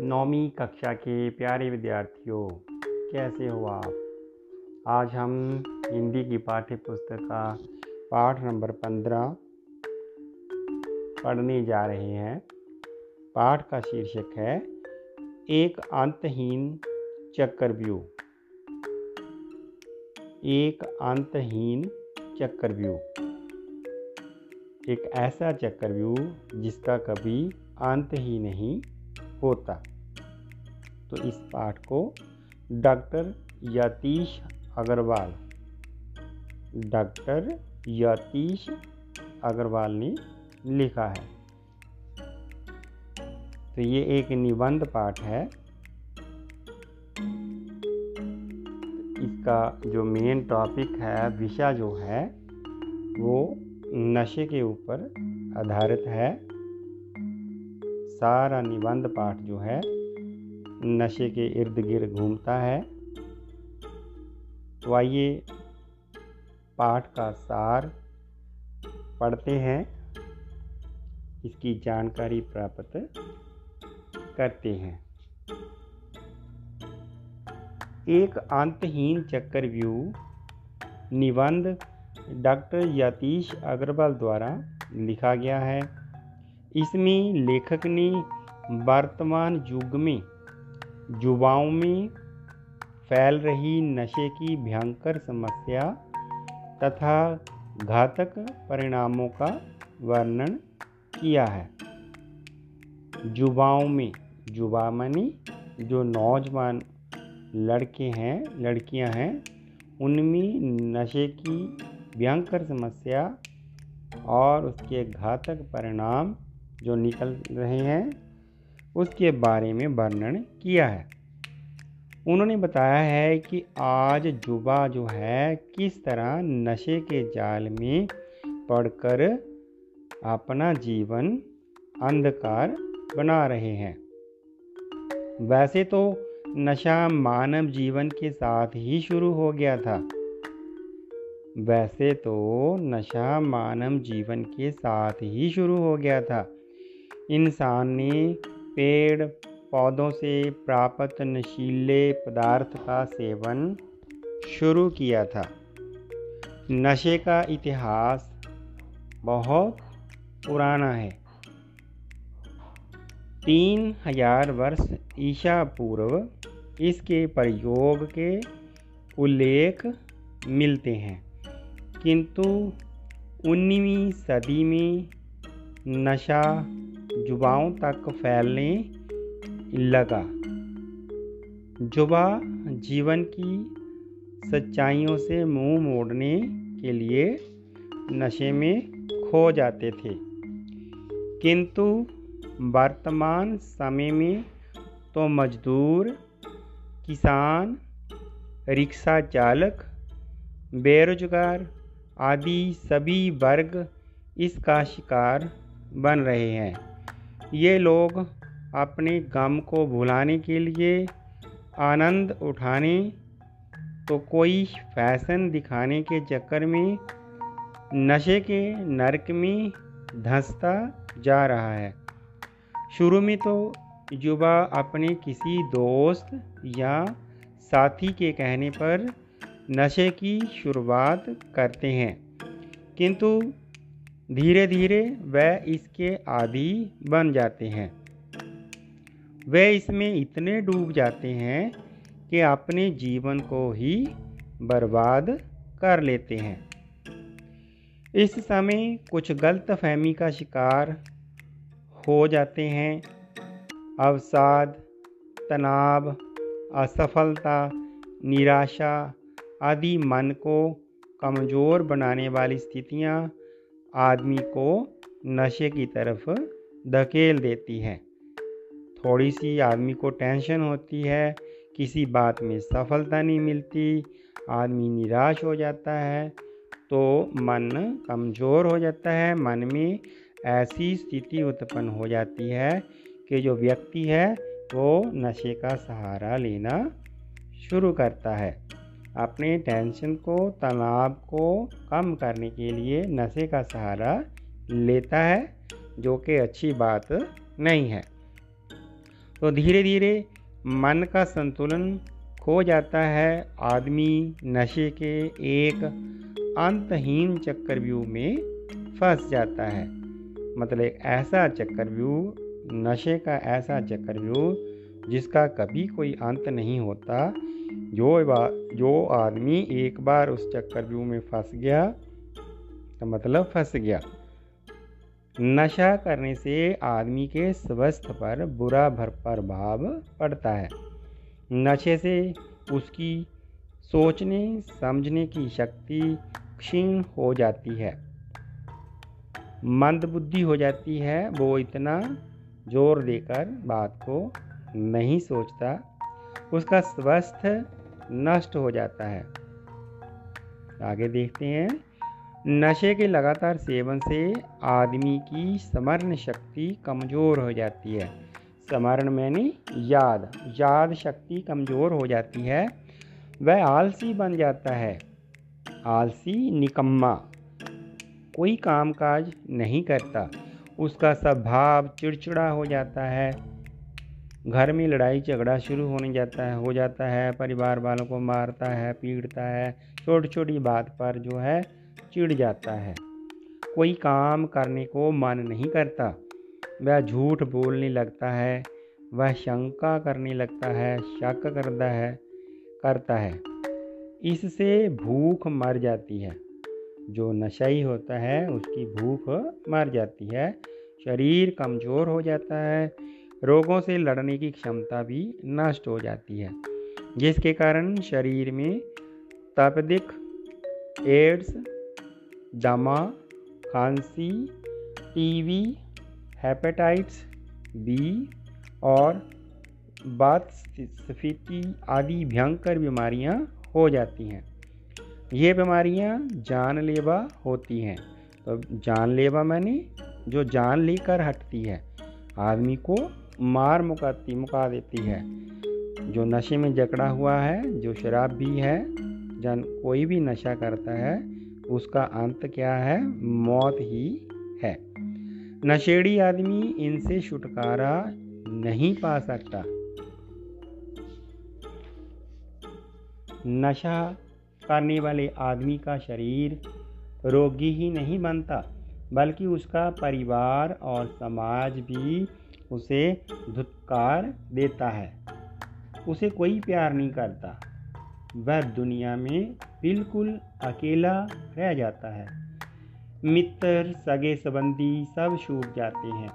नौवीं कक्षा के प्यारे विद्यार्थियों, कैसे हो आप? आज हम हिंदी की पाठ्य पुस्तक का पाठ नंबर पंद्रह पढ़ने जा रहे हैं। पाठ का शीर्षक है, एक अंतहीन चक्रव्यूह एक अंतहीन चक्रव्यूह एक ऐसा चक्रव्यूह जिसका कभी अंत ही नहीं होता। तो इस पाठ को डॉक्टर यतीश अग्रवाल, डॉक्टर यतीश अग्रवाल ने लिखा है। तो ये एक निबंध पाठ है। इसका जो मेन टॉपिक है, विषय जो है, वो नशे के ऊपर आधारित है। सारा निबंध पाठ जो है नशे के इर्द गिर्द घूमता है। तो आइए पाठ का सार पढ़ते हैं। इसकी जानकारी प्राप्त करते हैं। एक अंतहीन चक्रव्यूह निबंध डॉक्टर यतीश अग्रवाल द्वारा लिखा गया है। इसमें लेखक ने वर्तमान युग में युवाओं में फैल रही नशे की भयंकर समस्या तथा घातक परिणामों का वर्णन किया है। युवाओं में युवा मनी जो नौजवान लड़के हैं, लड़कियाँ हैं, उनमें नशे की भयंकर समस्या और उसके घातक परिणाम जो निकल रहे हैं उसके बारे में वर्णन किया है। उन्होंने बताया है कि आज युवा जो है, किस तरह नशे के जाल में पढ़कर अपना जीवन अंधकार बना रहे हैं। वैसे तो नशा मानव जीवन के साथ ही शुरू हो गया था। वैसे तो नशा मानव जीवन के साथ ही शुरू हो गया था। इंसान ने पेड़ पौधों से प्राप्त नशीले पदार्थ का सेवन शुरू किया था। नशे का इतिहास बहुत पुराना है। तीन हज़ार वर्ष ईसा पूर्व इसके प्रयोग के उल्लेख मिलते हैं, किंतु उन्नीसवीं सदी में नशा युवाओं तक फैलने लगा। युवा जीवन की सच्चाइयों से मुँह मोड़ने के लिए नशे में खो जाते थे। किंतु वर्तमान समय में तो मजदूर, किसान, रिक्शा चालक, बेरोजगार आदि सभी वर्ग इसका शिकार बन रहे हैं। ये लोग अपने गम को भुलाने के लिए आनंद उठाने तो कोई फ़ैशन दिखाने के चक्कर में नशे के नरक में धंसता जा रहा है। शुरू में तो युवा अपने किसी दोस्त या साथी के कहने पर नशे की शुरुआत करते हैं, किंतु धीरे धीरे वह इसके आदि बन जाते हैं। वे इसमें इतने डूब जाते हैं कि अपने जीवन को ही बर्बाद कर लेते हैं। इस समय कुछ गलत फहमी का शिकार हो जाते हैं। अवसाद, तनाव, असफलता, निराशा आदि मन को कमज़ोर बनाने वाली स्थितियाँ आदमी को नशे की तरफ़ धकेल देती है। थोड़ी सी आदमी को टेंशन होती है, किसी बात में सफलता नहीं मिलती, आदमी निराश हो जाता है तो मन कमज़ोर हो जाता है, मन में ऐसी स्थिति उत्पन्न हो जाती है कि जो व्यक्ति है, वो नशे का सहारा लेना शुरू करता है। अपने टेंशन को, तनाव को कम करने के लिए नशे का सहारा लेता है, जो कि अच्छी बात नहीं है। तो धीरे धीरे मन का संतुलन खो जाता है। आदमी नशे के एक अंतहीन चक्रव्यूह में फंस जाता है। मतलब ऐसा चक्रव्यूह नशे का ऐसा चक्रव्यूह जिसका कभी कोई अंत नहीं होता जो जो आदमी एक बार उस चक्रव्यूह में फंस गया तो मतलब फंस गया। नशा करने से आदमी के स्वास्थ्य पर बुरा भर, प्रभाव पड़ता है। नशे से उसकी सोचने, समझने की शक्ति क्षीण हो जाती है। मंदबुद्धि हो जाती है, वो इतना ज़ोर देकर बात को नहीं सोचता। उसका स्वास्थ्य नष्ट हो जाता है। आगे देखते हैं। नशे के लगातार सेवन से आदमी की स्मरण शक्ति कमज़ोर हो जाती है। स्मरण मैंने याद याद शक्ति कमज़ोर हो जाती है। वह आलसी बन जाता है। आलसी निकम्मा। कोई काम काज नहीं करता। उसका स्वभाव चिड़चिड़ा हो जाता है। घर में लड़ाई झगड़ा शुरू होने जाता है, हो जाता है, परिवार वालों को मारता है, पीटता है छोटी छोटी बात पर जो है चिढ़ जाता है। कोई काम करने को मन नहीं करता। वह झूठ बोलने लगता है, वह शंका करने लगता है, शक करता है करता है। इससे भूख मर जाती है। जो नशाई होता है, उसकी भूख मर जाती है। शरीर कमज़ोर हो जाता है। रोगों से लड़ने की क्षमता भी नष्ट हो जाती है। जिसके कारण शरीर में तपदिक, एड्स, दमा, खांसी टीवी हेपेटाइट्स बी और स्फीति आदि भयंकर बीमारियाँ हो जाती हैं। ये बीमारियाँ जानलेवा होती हैं। तो जानलेवा मैंने जो जान लेकर हटती है। आदमी को मार मुकाती मुका देती है। जो नशे में जकड़ा हुआ है, जो शराब भी है, जन कोई भी नशा करता है, उसका अंत क्या है? मौत ही है। नशेड़ी आदमी इनसे छुटकारा नहीं पा सकता। नशा करने वाले आदमी का शरीर रोगी ही नहीं बनता, बल्कि उसका परिवार और समाज भी उसे धुतकार देता है। उसे कोई प्यार नहीं करता। वह दुनिया में बिल्कुल अकेला रह जाता है। मित्र, सगे संबंधी सब छूट जाते हैं।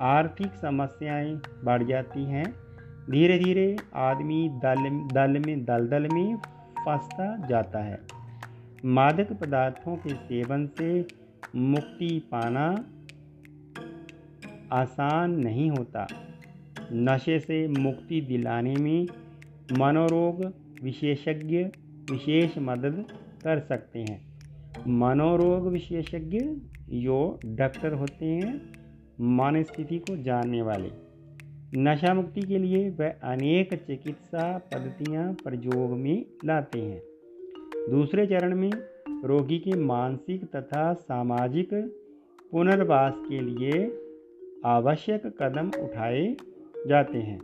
आर्थिक समस्याएँ बढ़ जाती हैं। धीरे धीरे आदमी दल दल में दलदल में फंसता जाता है। मादक पदार्थों के सेवन से मुक्ति पाना आसान नहीं होता। नशे से मुक्ति दिलाने में मनोरोग विशेषज्ञ विशेष मदद कर सकते हैं। मनोरोग विशेषज्ञ जो डॉक्टर होते हैं मन स्थिति को जानने वाले। नशा मुक्ति के लिए वह अनेक चिकित्सा पद्धतियाँ प्रयोग में लाते हैं। दूसरे चरण में रोगी के मानसिक तथा सामाजिक पुनर्वास के लिए आवश्यक कदम उठाए जाते हैं।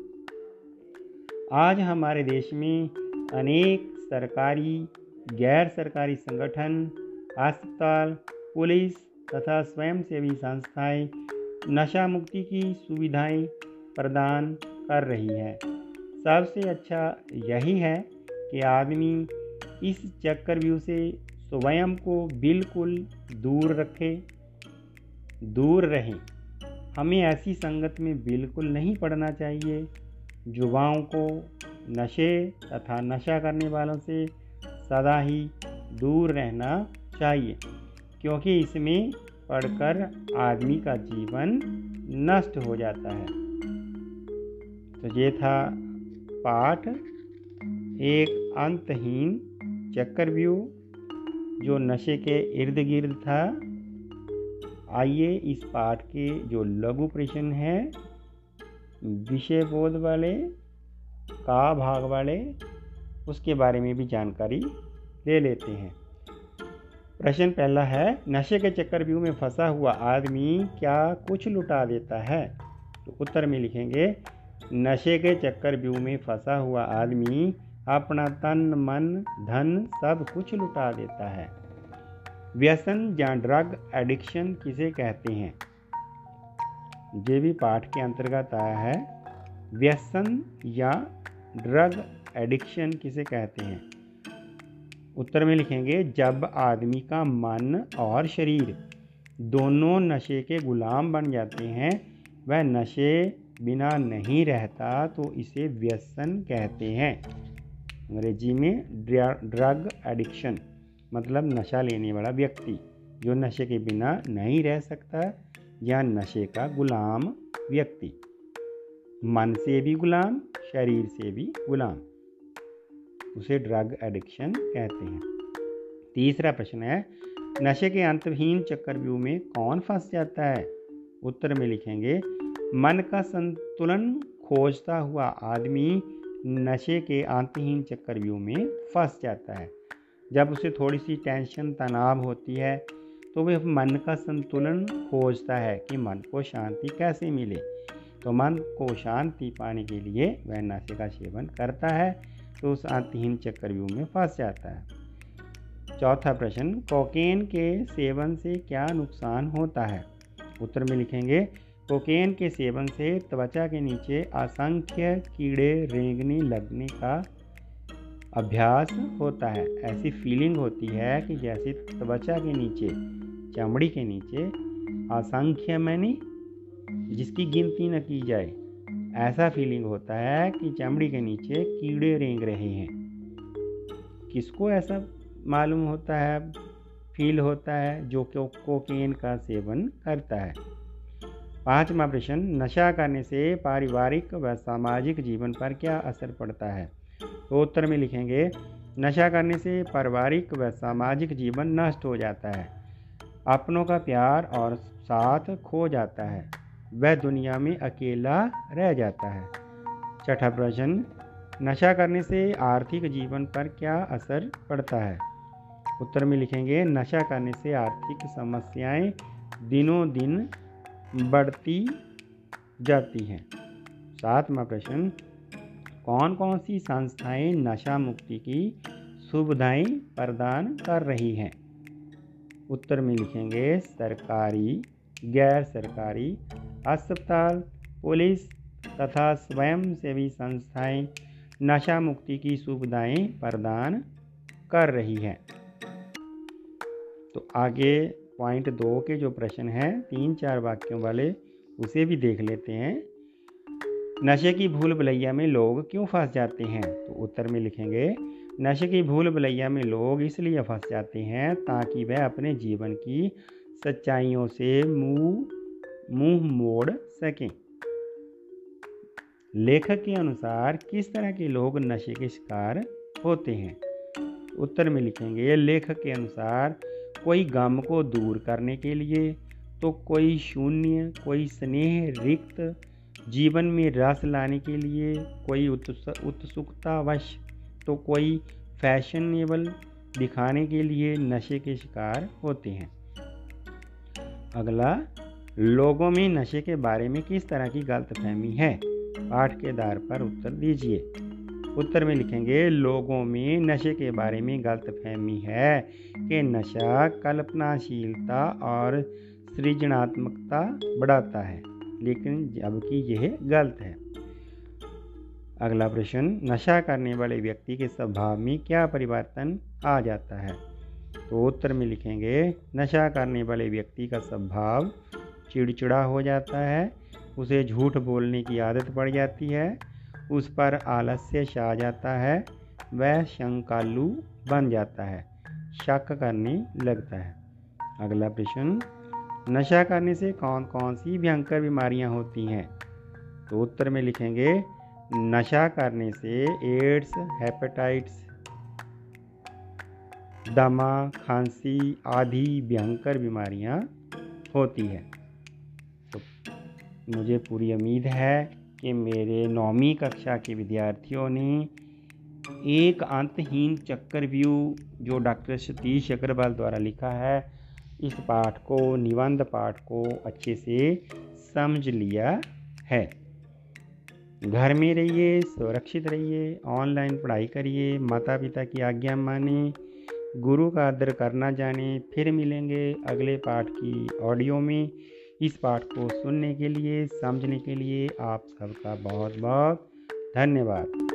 आज हमारे देश में अनेक सरकारी, गैर सरकारी संगठन, अस्पताल, पुलिस तथा स्वयंसेवी संस्थाएँ नशा मुक्ति की सुविधाएँ प्रदान कर रही है। सबसे अच्छा यही है कि आदमी इस चक्रव्यूह से स्वयं को बिल्कुल दूर रखे, दूर रहें। हमें ऐसी संगत में बिल्कुल नहीं पड़ना चाहिए। युवाओं को नशे तथा नशा करने वालों से सदा ही दूर रहना चाहिए, क्योंकि इसमें पढ़कर आदमी का जीवन नष्ट हो जाता है। तो ये था पाठ। एक अंतहीन चक्रव्यूह जो नशे के इर्द गिर्द था। आइए इस पाठ के जो लघु प्रश्न हैं, विषय बोध वाले, का भाग वाले, उसके बारे में भी जानकारी ले लेते हैं। प्रश्न पहला है, नशे के चक्रव्यूह में फंसा हुआ आदमी क्या कुछ लुटा देता है? तो उत्तर में लिखेंगे, नशे के चक्कर व्यू में फंसा हुआ आदमी अपना तन, मन, धन सब कुछ लुटा देता है। व्यसन या ड्रग एडिक्शन किसे कहते हैं? ये भी पाठ के अंतर्गत आया है। व्यसन या ड्रग एडिक्शन किसे कहते हैं? उत्तर में लिखेंगे, जब आदमी का मन और शरीर दोनों नशे के गुलाम बन जाते हैं, वह नशे बिना नहीं रहता तो इसे व्यसन कहते हैं। अंग्रेज़ी में ड्रग एडिक्शन। मतलब नशा लेने वाला व्यक्ति, जो नशे के बिना नहीं रह सकता या नशे का गुलाम व्यक्ति। मन से भी गुलाम, शरीर से भी गुलाम। उसे ड्रग एडिक्शन कहते हैं। तीसरा प्रश्न है, नशे के अंतहीन चक्रव्यूह में कौन फंस जाता है? उत्तर में लिखेंगे, मन का संतुलन खोजता हुआ आदमी नशे के अंतहीन चक्रव्यूह में फंस जाता है। जब उसे थोड़ी सी टेंशन, तनाव होती है तो वह मन का संतुलन खोजता है कि मन को शांति कैसे मिले। तो मन को शांति पाने के लिए वह नशे का सेवन करता है तो उस अंतहीन चक्रव्यूह में फंस जाता है। चौथा प्रश्न, कोकेन के सेवन से क्या नुकसान होता है? उत्तर में लिखेंगे, कोकेन के सेवन से त्वचा के नीचे असंख्य कीड़े रेंगने लगने का अभ्यास होता है। ऐसी फीलिंग होती है कि जैसे त्वचा के नीचे, चमड़ी के नीचे असंख्य मैंने जिसकी गिनती न की जाए, ऐसा फीलिंग होता है कि चमड़ी के नीचे कीड़े रेंग रहे हैं। किसको ऐसा मालूम होता है फील होता है, जो कि कोकेन का सेवन करता है? पांचवा प्रश्न, नशा करने से पारिवारिक व सामाजिक जीवन पर क्या असर पड़ता है? तो उत्तर में लिखेंगे, नशा करने से पारिवारिक व सामाजिक जीवन नष्ट हो जाता है। अपनों का प्यार और साथ खो जाता है। वह दुनिया में अकेला रह जाता है। छठा प्रश्न, नशा करने से आर्थिक जीवन पर क्या असर पड़ता है? उत्तर में लिखेंगे, नशा करने से आर्थिक समस्याएँ दिनों दिन बढ़ती जाती हैं। सातवा प्रश्न कौन कौन सी संस्थाएँ नशा मुक्ति की सुविधाएँ प्रदान कर रही हैं? उत्तर में लिखेंगे, सरकारी, गैर सरकारी, अस्पताल, पुलिस तथा स्वयंसेवी संस्थाएँ नशा मुक्ति की सुविधाएँ प्रदान कर रही हैं। तो आगे पॉइंट दो के जो प्रश्न हैं तीन चार वाक्यों वाले, उसे भी देख लेते हैं। नशे की भूल भलैया में लोग क्यों फंस जाते हैं? तो उत्तर में लिखेंगे, नशे की भूल भलैया में लोग इसलिए फंस जाते हैं ताकि वह अपने जीवन की सच्चाइयों से मुँह मुँह मोड़ सकें। लेखक के अनुसार किस तरह के लोग नशे के शिकार होते हैं? उत्तर में लिखेंगे, लेखक के अनुसार कोई गम को दूर करने के लिए तो कोई शून्य, कोई स्नेह रिक्त जीवन में रस लाने के लिए कोई उत्सुकतावश तो कोई फैशनेबल दिखाने के लिए नशे के शिकार होते हैं। अगला, लोगों में नशे के बारे में किस तरह की गलतफहमी है? पाठ के आधार पर उत्तर दीजिए। उत्तर में लिखेंगे, लोगों में नशे के बारे में गलत फहमी है कि नशा कल्पनाशीलता और सृजनात्मकता बढ़ाता है। लेकिन जबकि यह गलत है। अगला प्रश्न, नशा करने वाले व्यक्ति के स्वभाव में क्या परिवर्तन आ जाता है? तो उत्तर में लिखेंगे, नशा करने वाले व्यक्ति का स्वभाव चिड़चिड़ा हो जाता है, उसे झूठ बोलने की आदत पड़ जाती है, उस पर आलस्य छा जाता है, वह शंकालु बन जाता है, शक करने लगता है। अगला प्रश्न नशा करने से कौन कौन सी भयंकर बीमारियाँ होती हैं? तो उत्तर में लिखेंगे, नशा करने से एड्स, हेपेटाइट्स, दमा, खांसी आदि भयंकर बीमारियाँ होती हैं। तो मुझे पूरी उम्मीद है कि मेरे नौवीं कक्षा के विद्यार्थियों ने एक अंतहीन चक्कर व्यू जो डॉक्टर सतीश अग्रवाल द्वारा लिखा है इस पाठ को, निबंध पाठ को अच्छे से समझ लिया है। घर में रहिए, सुरक्षित रहिए ऑनलाइन पढ़ाई करिए माता पिता की आज्ञा माने, गुरु का आदर करना जाने, फिर मिलेंगे अगले पाठ की ऑडियो में। इस पाठ को सुनने के लिए, समझने के लिए आप सबका बहुत बहुत धन्यवाद।